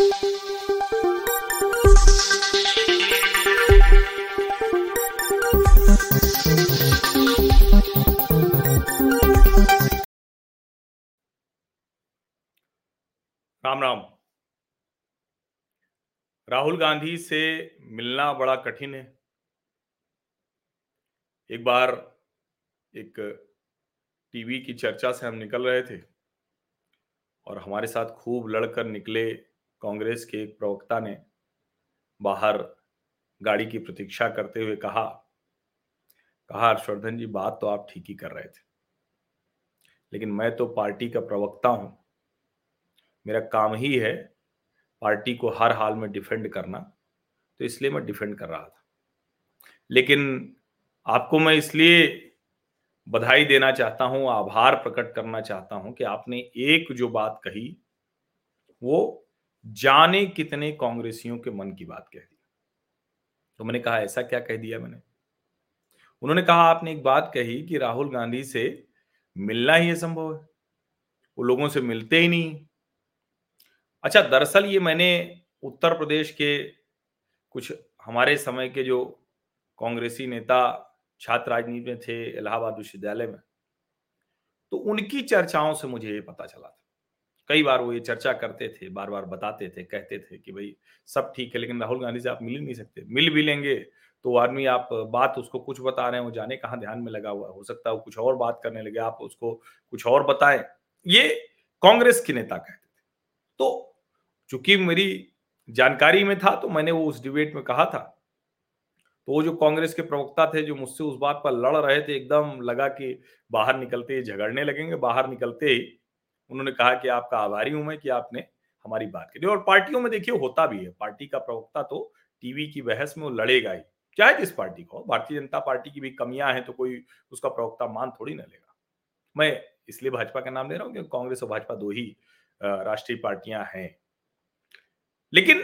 राम राम राहुल गांधी से मिलना बड़ा कठिन है। एक बार एक टीवी की चर्चा से हम निकल रहे थे और हमारे साथ खूब लड़कर निकले कांग्रेस के एक प्रवक्ता ने बाहर गाड़ी की प्रतीक्षा करते हुए कहा कहा, हर्षवर्धन जी, बात तो आप ठीक ही कर रहे थे। लेकिन मैं तो पार्टी का प्रवक्ता हूँ। मेरा काम ही है पार्टी को हर हाल में डिफेंड करना तो इसलिए मैं डिफेंड कर रहा था। लेकिन आपको मैं इसलिए बधाई देना चाहता हूँ, आभार प्रकट करना चाहता हूँ कि आपने एक जो बात कही, वो जाने कितने कांग्रेसियों के मन की बात कह दी। तो मैंने कहा, ऐसा क्या कह दिया मैंने? उन्होंने कहा, आपने एक बात कही कि राहुल गांधी से मिलना ही असंभव है। वो लोगों से मिलते ही नहीं अच्छा दरअसल ये मैंने उत्तर प्रदेश के कुछ हमारे समय के जो कांग्रेसी नेता, छात्र राजनीति में थे, इलाहाबाद विश्वविद्यालय में तो उनकी चर्चाओं से मुझे ये पता चला था। कई बार वो ये चर्चा करते थे बार बार बताते थे, कहते थे कि भाई, सब ठीक है, लेकिन राहुल गांधी से आप मिल ही नहीं सकते। मिल भी लेंगे तो आदमी आप बात उसको कुछ बता रहे हैं, वो जाने कहाँ ध्यान में लगा हुआ हो। सकता है कुछ और बात करने लगे, आप उसको कुछ और बताएँ। ये कांग्रेस के नेता कहते थे। तो चूँकि मेरी जानकारी में था तो मैंने वो उस डिबेट में कहा था। तो वो जो कांग्रेस के प्रवक्ता थे, जो मुझसे उस बात पर लड़ रहे थे, एकदम लगा कि बाहर निकलते ही झगड़ने लगेंगे, बाहर निकलते ही उन्होंने कहा कि आपका आभारी हूँ मैं कि आपने हमारी बात करी। और पार्टियों में देखिए होता भी है, पार्टी का प्रवक्ता तो टीवी की बहस में वो लड़ेगा ही, चाहे किस पार्टी को भारतीय जनता पार्टी की भी कमियाँ हैं तो कोई उसका प्रवक्ता मान थोड़ी ना लेगा। मैं इसलिए भाजपा का नाम ले रहा हूँ क्योंकि कांग्रेस और भाजपा दो ही राष्ट्रीय पार्टियाँ हैं। लेकिन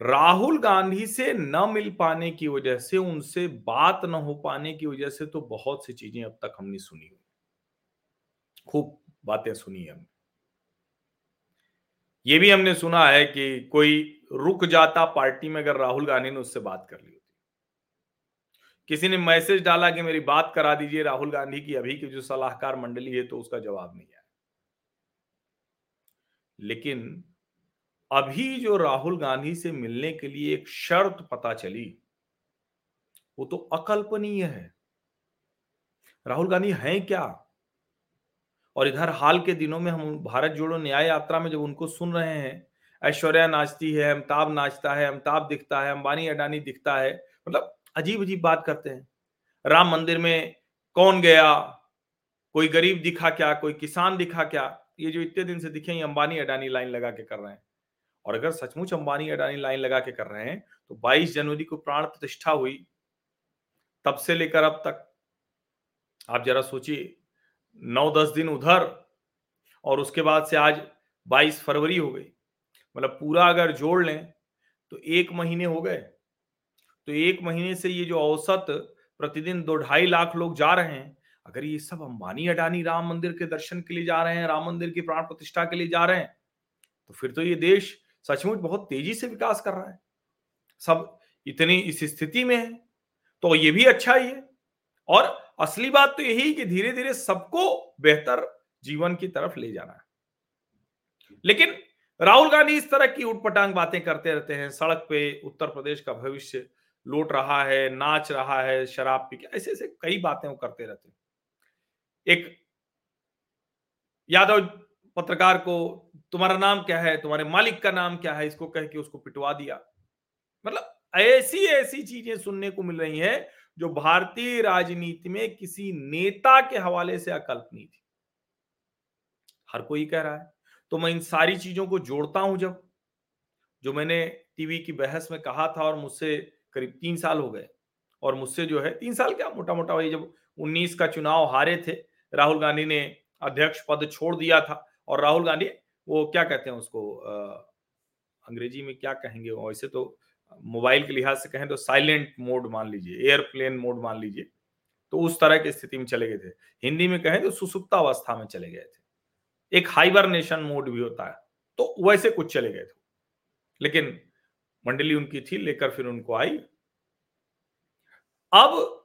राहुल गांधी से न मिल पाने की वजह से, उनसे बात न हो पाने की वजह से तो बहुत सी चीज़ें अब तक हमने सुनी खूब बातें सुनी हमने। ये भी हमने सुना है कि कोई रुक जाता पार्टी में अगर राहुल गांधी ने उससे बात कर ली होती। किसी ने मैसेज डाला कि मेरी बात करा दीजिए राहुल गांधी की, अभी की जो सलाहकार मंडली है तो उसका जवाब नहीं आया। लेकिन अभी जो राहुल गांधी से मिलने के लिए एक शर्त पता चली, वो तो अकल्पनीय है। राहुल गांधी हैं क्या? और इधर हाल के दिनों में हम भारत जोड़ो न्याय यात्रा में जब उनको सुन रहे हैं, ऐश्वर्या नाचती है, अमिताभ नाचता है, अमिताभ दिखता है, अंबानी अडानी दिखता है मतलब अजीब अजीब बात करते हैं। राम मंदिर में कौन गया? कोई गरीब दिखा क्या? कोई किसान दिखा क्या? ये जो इतने दिन से दिखे ये अंबानी अडानी लाइन लगा के कर रहे हैं। और अगर सचमुच अंबानी अडानी लाइन लगा के कर रहे हैं तो 22 जनवरी को प्राण प्रतिष्ठा हुई, तब से लेकर अब तक। आप जरा सोचिए नौ दस दिन उधर और उसके बाद से आज 22 फरवरी हो गई। मतलब पूरा अगर जोड़ लें तो एक महीने हो गए। तो एक महीने से ये जो औसत प्रतिदिन दो ढाई लाख लोग जा रहे हैं, अगर ये सब अंबानी अडानी राम मंदिर के दर्शन के लिए जा रहे हैं, राम मंदिर की प्राण प्रतिष्ठा के लिए जा रहे हैं तो फिर तो ये देश सचमुच बहुत तेज़ी से विकास कर रहा है। सब इतनी इस स्थिति में है तो ये भी अच्छा ही है। और असली बात तो यही कि धीरे धीरे सबको बेहतर जीवन की तरफ़ ले जाना है। लेकिन राहुल गांधी इस तरह की उठपटांग बातें करते रहते हैं, सड़क पे उत्तर प्रदेश का भविष्य लूट रहा है, नाच रहा है, शराब पी के ऐसे ऐसे कई बातें वो करते रहते हैं। एक यादव पत्रकार को, तुम्हारा नाम क्या है? तुम्हारे मालिक का नाम क्या है? इसको कह के उसको पिटवा दिया। मतलब ऐसी ऐसी चीज़ें सुनने को मिल रही हैं जो भारतीय राजनीति में किसी नेता के हवाले से अकल्पनीय थी। हर कोई कह रहा है। तो मैं इन सारी चीज़ों को जोड़ता हूँ जब जो मैंने टीवी की बहस में कहा था और मुझसे करीब तीन साल हो गए। और मुझसे जो है तीन साल क्या मोटा मोटा वही जब 19 का चुनाव हारे थे राहुल गांधी ने अध्यक्ष पद छोड़ दिया था और राहुल गांधी वो क्या कहते हैं उसको आ, अंग्रेज़ी में क्या कहेंगे वैसे तो मोबाइल के लिहाज से कहें तो साइलेंट मोड मान लीजिए, एयरप्लेन मोड मान लीजिए तो उस तरह की स्थिति में चले गए थे। हिंदी में कहें तो सुसुप्ता अवस्था में चले गए थे। एक हाइबरनेशन मोड भी होता है तो वैसे कुछ चले गए थे। लेकिन मंडली उनकी थी, लेकर फिर उनको आई। अब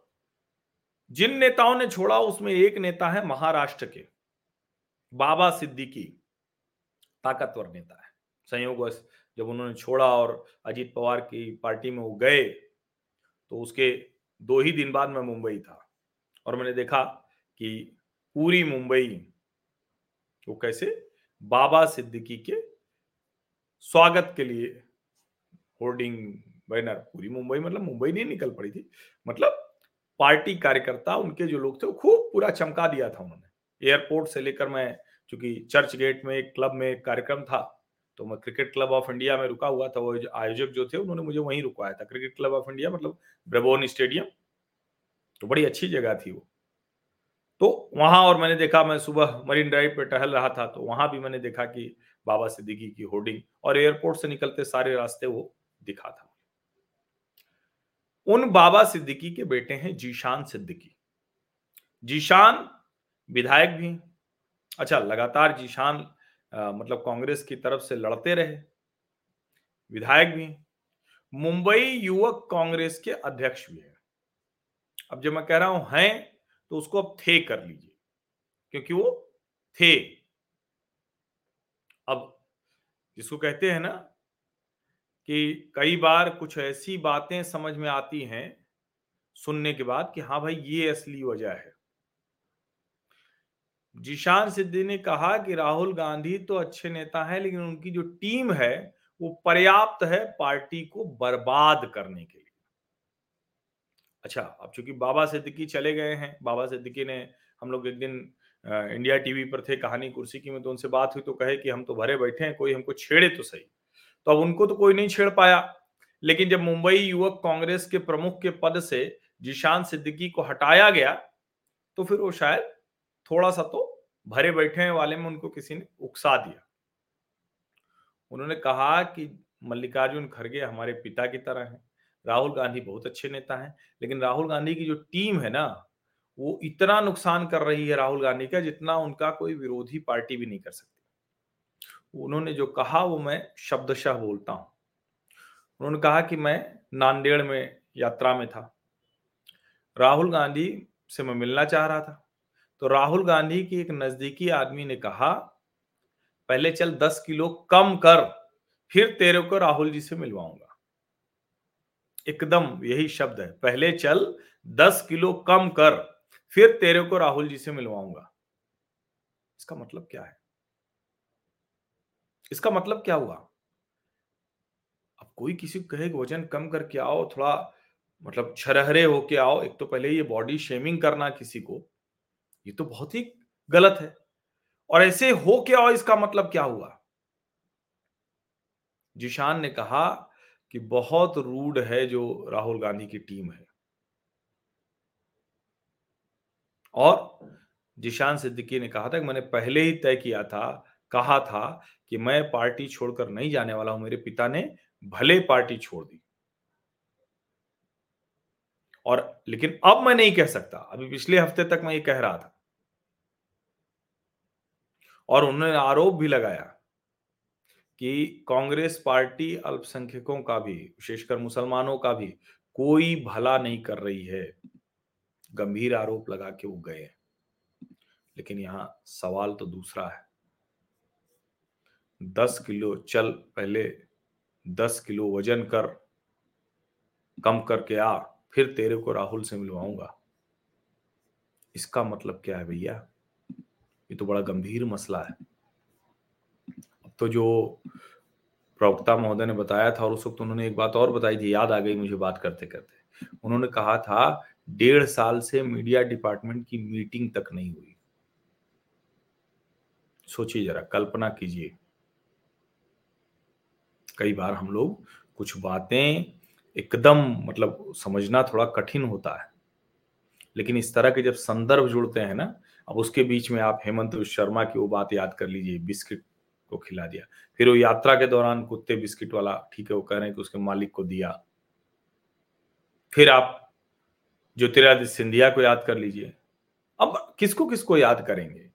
जिन नेताओं ने छोड़ा, उसमें एक नेता है महाराष्ट्र के, बाबा सिद्दीकी, ताकतवर नेता है संयोग जब उन्होंने छोड़ा और अजीत पवार की पार्टी में वो गए तो उसके दो ही दिन बाद मैं मुंबई था। और मैंने देखा कि पूरी मुंबई वो कैसे बाबा सिद्दीकी के स्वागत के लिए होर्डिंग बैनर, पूरी मुंबई मतलब मुंबई नहीं निकल पड़ी थी मतलब पार्टी कार्यकर्ता उनके जो लोग थे वो खूब पूरा चमका दिया था उन्होंने। एयरपोर्ट से लेकर मैं, चूँकि चर्च गेट में, एक क्लब में कार्यक्रम था तो मैं क्रिकेट क्लब ऑफ़ इंडिया में रुका हुआ था, वो आयोजक जो थे, उन्होंने मुझे वहीं रुकवाया था, क्रिकेट क्लब ऑफ़ इंडिया मतलब ब्रेबोन स्टेडियम। तो बड़ी अच्छी जगह थी वो। तो वहाँ और मैंने देखा, मैं सुबह मरीन ड्राइव पे टहल रहा था तो वहाँ भी मैंने देखा कि बाबा सिद्दीकी की होर्डिंग और एयरपोर्ट से निकलते सारे रास्ते वो दिखा था उन बाबा सिद्दीकी के बेटे हैं जीशान सिद्दीकी। जीशान विधायक भी अच्छा लगातार जीशान मतलब कांग्रेस की तरफ़ से लड़ते रहे। विधायक भी। मुंबई युवक कांग्रेस के अध्यक्ष भी है। अब जब मैं कह रहा हूँ, हैं तो उसको अब थे कर लीजिए, क्योंकि वो थे। अब जिसको कहते हैं ना कि कई बार कुछ ऐसी बातें समझ में आती हैं सुनने के बाद कि हाँ भाई, ये असली वजह है। जिशान सिद्धि ने कहा कि राहुल गांधी तो अच्छे नेता है, लेकिन उनकी जो टीम है, वो पर्याप्त है पार्टी को बर्बाद करने के लिए। अच्छा अब चूँकि बाबा सिद्दीकी चले गए हैं, बाबा सिद्दीकी ने, हम लोग एक दिन इंडिया टीवी पर थे कहानी कुर्सी की में तो उनसे बात हुई तो कहे कि हम तो भरे बैठे हैं, कोई हमको छेड़े तो सही। तो अब उनको तो कोई नहीं छेड़ पाया। लेकिन जब मुंबई युवक कांग्रेस के प्रमुख के पद से जिशान सिद्दीकी को हटाया गया तो फिर वो शायद थोड़ा सा तो भरे बैठे वाले में उनको किसी ने उकसा दिया। उन्होंने कहा कि मल्लिकार्जुन खड़गे हमारे पिता की तरह हैं। राहुल गांधी बहुत अच्छे नेता हैं, लेकिन राहुल गांधी की जो टीम है ना, वो इतना नुकसान कर रही है राहुल गांधी का, जितना उनका कोई विरोधी पार्टी भी नहीं कर सकती। उन्होंने जो कहा, वो मैं शब्दशः बोलता हूँ। उन्होंने कहा कि मैं नांदेड़ में यात्रा में था। राहुल गांधी से मैं मिलना चाह रहा था। तो राहुल गांधी की एक नजदीकी आदमी ने कहा, पहले चल दस किलो कम कर, फिर तेरे को राहुल जी से मिलवाऊँगा। एकदम यही शब्द है, पहले चल दस किलो कम कर, फिर तेरे को राहुल जी से मिलवाऊँगा। इसका मतलब क्या है? इसका मतलब क्या हुआ? अब कोई किसी को कहे वज़न कम करके आओ, थोड़ा मतलब छरहरे होके आओ, एक तो पहले ये बॉडी शेमिंग करना किसी को ये तो बहुत ही गलत है। और ऐसे हो क्या और इसका मतलब क्या हुआ? जिशान ने कहा कि बहुत रूड है जो राहुल गांधी की टीम है। और जिशान सिद्दीकी ने कहा था कि मैंने पहले ही तय किया था, कहा था कि मैं पार्टी छोड़कर नहीं जाने वाला हूँ, मेरे पिता ने भले पार्टी छोड़ दी। और लेकिन अब मैं नहीं कह सकता। अभी पिछले हफ़्ते तक मैं ये कह रहा था। और उन्होंने आरोप भी लगाया कि कांग्रेस पार्टी अल्पसंख्यकों का भी, विशेषकर मुसलमानों का भी कोई भला नहीं कर रही है। गंभीर आरोप लगा के वो गए लेकिन यहाँ सवाल तो दूसरा है। दस किलो चल पहले दस किलो वज़न कर, कम करके आ। फिर तेरे को राहुल से मिलवाऊँगा। इसका मतलब क्या है भैया? ये तो बड़ा गंभीर मसला है। तो जो प्रवक्ता महोदय ने बताया था और उस वक्त उन्होंने एक बात और बताई थी, याद आ गई मुझे बात करते करते उन्होंने कहा था, डेढ़ साल से मीडिया डिपार्टमेंट की मीटिंग तक नहीं हुई। सोचिए जरा, कल्पना कीजिए। कई बार हम लोग कुछ बातें एकदम मतलब समझना थोड़ा कठिन होता है। लेकिन इस तरह के जब संदर्भ जुड़ते हैं ना, अब उसके बीच में आप हेमंत शर्मा की वो बात याद कर लीजिए, बिस्किट को खिला दिया। फिर वो यात्रा के दौरान कुत्ते बिस्किट वाला, ठीक है, वो कह रहे हैं कि उसके मालिक को दिया। फिर आप ज्योतिरादित्य सिंधिया को याद कर लीजिए। अब किसको किसको याद करेंगे?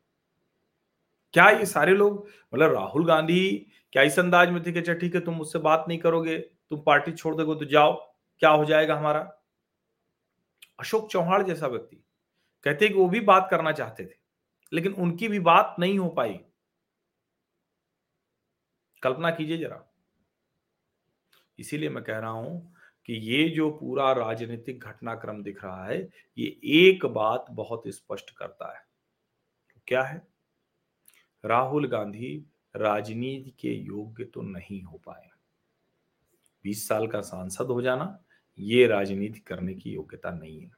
क्या ये सारे लोग मतलब राहुल गांधी क्या इस अंदाज में थे कि अच्छा ठीक है, तुम मुझसे बात नहीं करोगे? तुम पार्टी छोड़ दोगे तो जाओ, क्या हो जाएगा हमारा? अशोक चौहान जैसा व्यक्ति कहते कि वो भी बात करना चाहते थे, लेकिन उनकी भी बात नहीं हो पाई। कल्पना कीजिए जरा। इसीलिए मैं कह रहा हूँ कि ये जो पूरा राजनीतिक घटनाक्रम दिख रहा है, ये एक बात बहुत स्पष्ट करता है। क्या है? राहुल गांधी राजनीति के योग्य तो नहीं हो पाए। 20 साल का सांसद हो जाना, ये राजनीति करने की योग्यता नहीं है।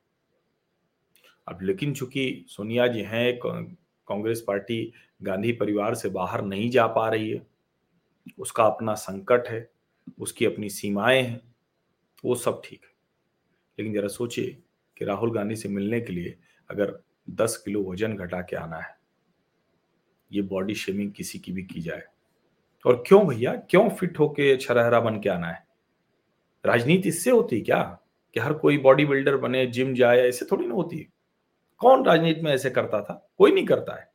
अब लेकिन चूँकि सोनिया जी हैं कांग्रेस पार्टी गांधी परिवार से बाहर नहीं जा पा रही है, उसका अपना संकट है, उसकी अपनी सीमाएँ हैं, वो सब ठीक है। लेकिन जरा सोचिए कि राहुल गांधी से मिलने के लिए अगर 10 किलो वज़न घटा के आना है, ये बॉडी शेमिंग किसी की भी की जाए। और क्यों भैया? क्यों फिट होके छरहरा बन के आना है? राजनीति इससे होती क्या? कि हर कोई बॉडी बिल्डर बने जिम जाए, ऐसे थोड़ी ना होती है। कौन राजनीति में ऐसे करता था? कोई नहीं करता है।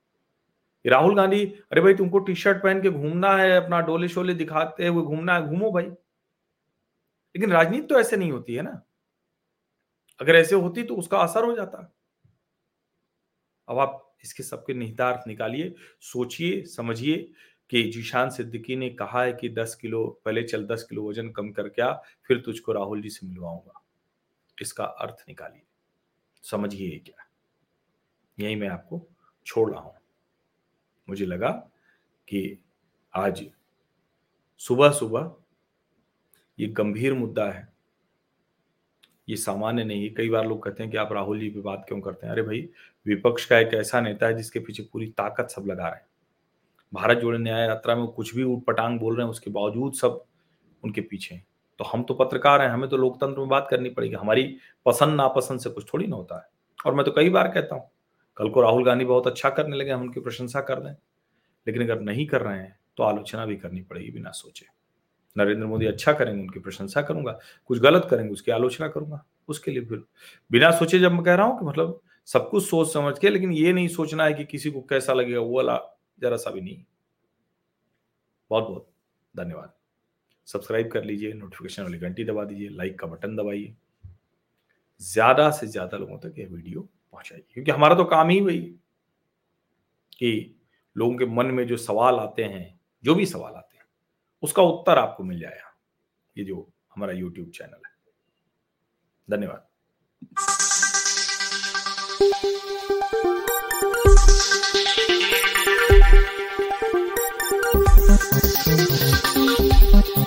राहुल गांधी, अरे भाई, तुमको टी शर्ट पहन के घूमना है, अपना डोले शोले दिखाते हुए घूमना है, घूमो भाई। लेकिन राजनीति तो ऐसे नहीं होती है ना। अगर ऐसे होती तो उसका असर हो जाता। अब आप इसके सबके निहितार्थ निकालिए, सोचिए, समझिए कि जीशान सिद्दीकी ने कहा है कि 10 किलो, पहले चल 10 किलो वज़न कम करके आ फिर तुझको राहुल जी से मिलवाऊँगा। इसका अर्थ निकालिए। समझिए क्या यही मैं आपको छोड़ रहा हूँ। मुझे लगा कि आज सुबह सुबह ये गंभीर मुद्दा है। ये सामान्य नहीं है। कई बार लोग कहते हैं कि आप राहुल जी पे बात क्यों करते हैं? अरे भाई, विपक्ष का एक ऐसा नेता है जिसके पीछे पूरी ताकत सब लगा रहे हैं। भारत जोड़े न्याय यात्रा में कुछ भी ऊट पटांग बोल रहे हैं, उसके बावजूद सब उनके पीछे हैं। तो हम तो पत्रकार हैं, हमें तो लोकतंत्र में बात करनी पड़ेगी। हमारी पसंद नापसंद से कुछ थोड़ी ना होता है। और मैं तो कई बार कहता हूँ, कल को राहुल गांधी बहुत अच्छा करने लगे, हम उनकी प्रशंसा कर दें लेकिन अगर नहीं कर रहे हैं तो आलोचना भी करनी पड़ेगी बिना सोचे। नरेंद्र मोदी अच्छा करेंगे, उनकी प्रशंसा करूँगा। कुछ गलत करेंगे, उसकी आलोचना करूँगा। उसके लिए फिर बिना सोचे जब मैं कह रहा हूँ कि मतलब सब कुछ सोच समझ के, लेकिन ये नहीं सोचना है कि किसी को कैसा लगेगा, वो जरा सा भी नहीं। बहुत बहुत धन्यवाद। सब्सक्राइब कर लीजिए नोटिफिकेशन वाली घंटी दबा दीजिए लाइक का बटन दबाइए। ज़्यादा से ज़्यादा लोगों तक ये वीडियो पहुंचाइए, क्योंकि हमारा तो काम ही वही कि लोगों के मन में जो सवाल आते हैं, जो भी सवाल आते हैं, उसका उत्तर आपको मिल जाएगा। ये जो हमारा यूट्यूब चैनल है। धन्यवाद।